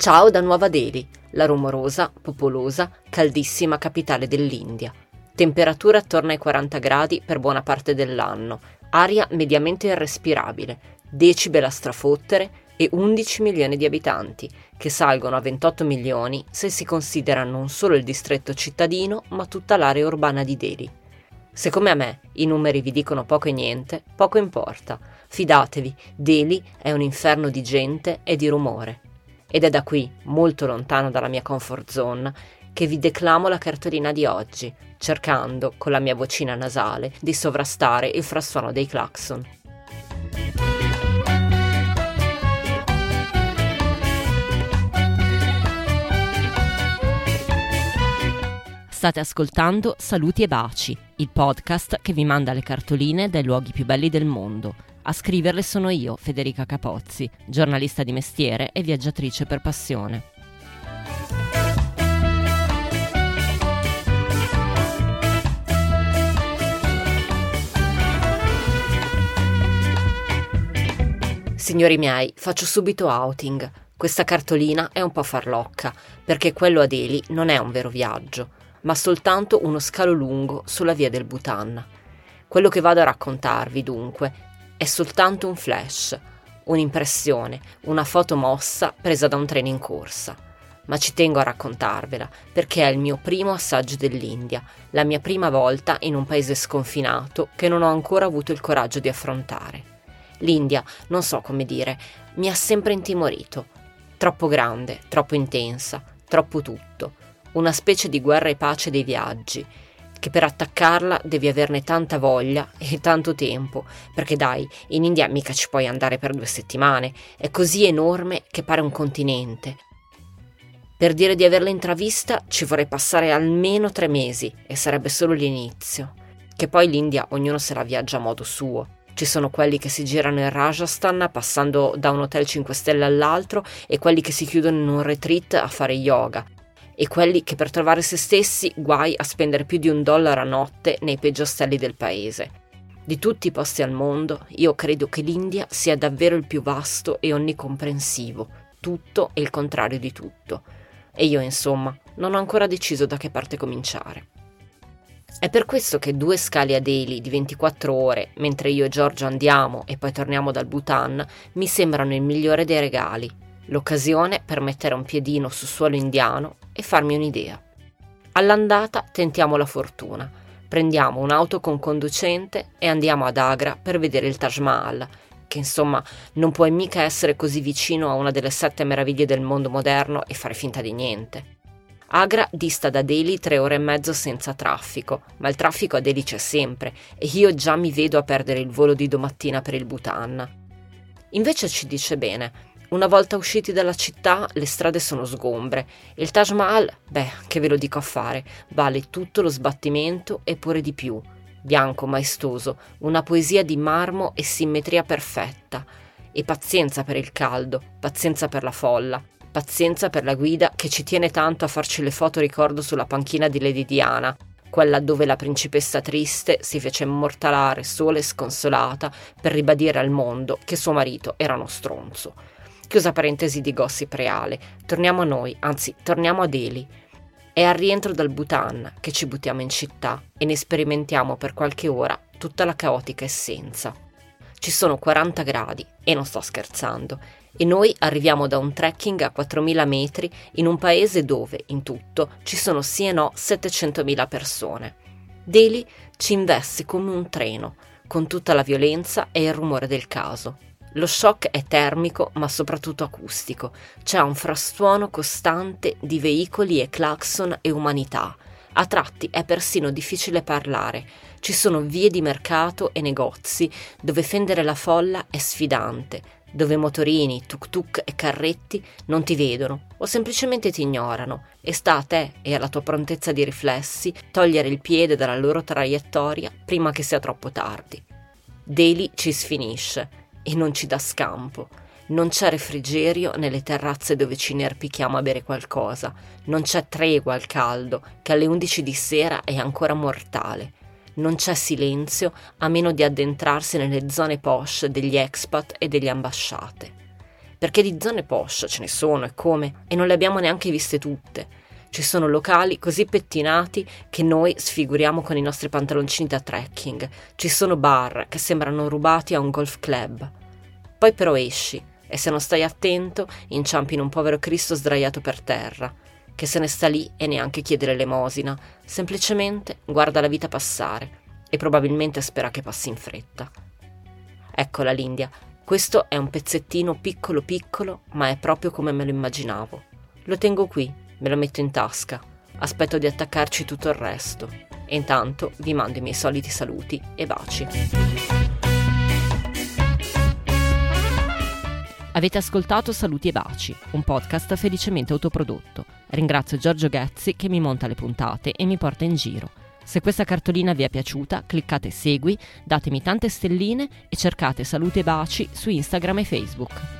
Ciao da Nuova Delhi, la rumorosa, popolosa, caldissima capitale dell'India. Temperature attorno ai 40 gradi per buona parte dell'anno, aria mediamente irrespirabile, decibel a strafottere e 11 milioni di abitanti, che salgono a 28 milioni se si considera non solo il distretto cittadino, ma tutta l'area urbana di Delhi. Se come a me i numeri vi dicono poco e niente, poco importa. Fidatevi, Delhi è un inferno di gente e di rumore. Ed è da qui, molto lontano dalla mia comfort zone, che vi declamo la cartolina di oggi, cercando, con la mia vocina nasale, di sovrastare il frastuono dei clacson. State ascoltando Saluti e Baci, il podcast che vi manda le cartoline dai luoghi più belli del mondo. A scriverle sono io, Federica Capozzi, giornalista di mestiere e viaggiatrice per passione. Signori miei, faccio subito outing. Questa cartolina è un po' farlocca, perché quello ad Eli non è un vero viaggio ma soltanto uno scalo lungo sulla via del Bhutan. Quello che vado a raccontarvi, dunque, è soltanto un flash, un'impressione, una foto mossa presa da un treno in corsa. Ma ci tengo a raccontarvela perché è il mio primo assaggio dell'India, la mia prima volta in un paese sconfinato che non ho ancora avuto il coraggio di affrontare. L'India, non so come dire, mi ha sempre intimorito. Troppo grande, troppo intensa, troppo tutto una specie di guerra e pace dei viaggi, che per attaccarla devi averne tanta voglia e tanto tempo, perché dai, in India mica ci puoi andare per due settimane, è così enorme che pare un continente. Per dire di averla intravista ci vorrei passare almeno tre mesi e sarebbe solo l'inizio. Che poi l'India ognuno se la viaggia a modo suo. Ci sono quelli che si girano in Rajasthan passando da un hotel 5 stelle all'altro e quelli che si chiudono in un retreat a fare yoga e quelli che per trovare se stessi guai a spendere più di un dollaro a notte nei peggiori ostelli del paese. Di tutti i posti al mondo, io credo che l'India sia davvero il più vasto e onnicomprensivo, tutto e il contrario di tutto. E io, insomma, non ho ancora deciso da che parte cominciare. È per questo che due scali a Delhi di 24 ore, mentre io e Giorgio andiamo e poi torniamo dal Bhutan, mi sembrano il migliore dei regali, l'occasione per mettere un piedino su suolo indiano e farmi un'idea. All'andata tentiamo la fortuna. Prendiamo un'auto con conducente e andiamo ad Agra per vedere il Taj Mahal, che insomma non puoi mica essere così vicino a una delle sette meraviglie del mondo moderno e fare finta di niente. Agra dista da Delhi tre ore e mezzo senza traffico, ma il traffico a Delhi c'è sempre e io già mi vedo a perdere il volo di domattina per il Bhutan. Invece ci dice bene, una volta usciti dalla città, le strade sono sgombre. Il Taj Mahal, beh, che ve lo dico a fare, vale tutto lo sbattimento e pure di più. Bianco, maestoso, una poesia di marmo e simmetria perfetta. E pazienza per il caldo, pazienza per la folla, pazienza per la guida che ci tiene tanto a farci le foto ricordo sulla panchina di Lady Diana, quella dove la principessa triste si fece immortalare sola e sconsolata per ribadire al mondo che suo marito era uno stronzo. Chiusa parentesi di gossip reale, torniamo a noi, anzi torniamo a Delhi. È al rientro dal Bhutan che ci buttiamo in città e ne sperimentiamo per qualche ora tutta la caotica essenza. Ci sono 40 gradi, e non sto scherzando, e noi arriviamo da un trekking a 4.000 metri in un paese dove, in tutto, ci sono sì e no 700.000 persone. Delhi ci investe come un treno, con tutta la violenza e il rumore del caso. Lo shock è termico ma soprattutto acustico, c'è un frastuono costante di veicoli e clacson e umanità. A tratti è persino difficile parlare, ci sono vie di mercato e negozi dove fendere la folla è sfidante, dove motorini, tuk-tuk e carretti non ti vedono o semplicemente ti ignorano e sta a te e alla tua prontezza di riflessi togliere il piede dalla loro traiettoria prima che sia troppo tardi. Daly ci sfinisce e non ci dà scampo. Non c'è refrigerio nelle terrazze dove ci inerpichiamo a bere qualcosa. Non c'è tregua al caldo, che alle 11 di sera è ancora mortale. Non c'è silenzio a meno di addentrarsi nelle zone posh degli expat e delle ambasciate. perché di zone posh ce ne sono e come, e non le abbiamo neanche viste tutte. Ci sono locali così pettinati che noi sfiguriamo con i nostri pantaloncini da trekking. Ci sono bar che sembrano rubati a un golf club. Poi però esci e se non stai attento inciampi in un povero Cristo sdraiato per terra, che se ne sta lì e neanche chiede l'elemosina, semplicemente guarda la vita passare e probabilmente spera che passi in fretta. Eccola l'India, questo è un pezzettino piccolo piccolo, ma è proprio come me lo immaginavo. Lo tengo qui, me lo metto in tasca, aspetto di attaccarci tutto il resto e intanto vi mando i miei soliti saluti e baci. Avete ascoltato Saluti e Baci, un podcast felicemente autoprodotto. Ringrazio Giorgio Ghezzi che mi monta le puntate e mi porta in giro. Se questa cartolina vi è piaciuta, cliccate segui, datemi tante stelline e cercate Saluti e Baci su Instagram e Facebook.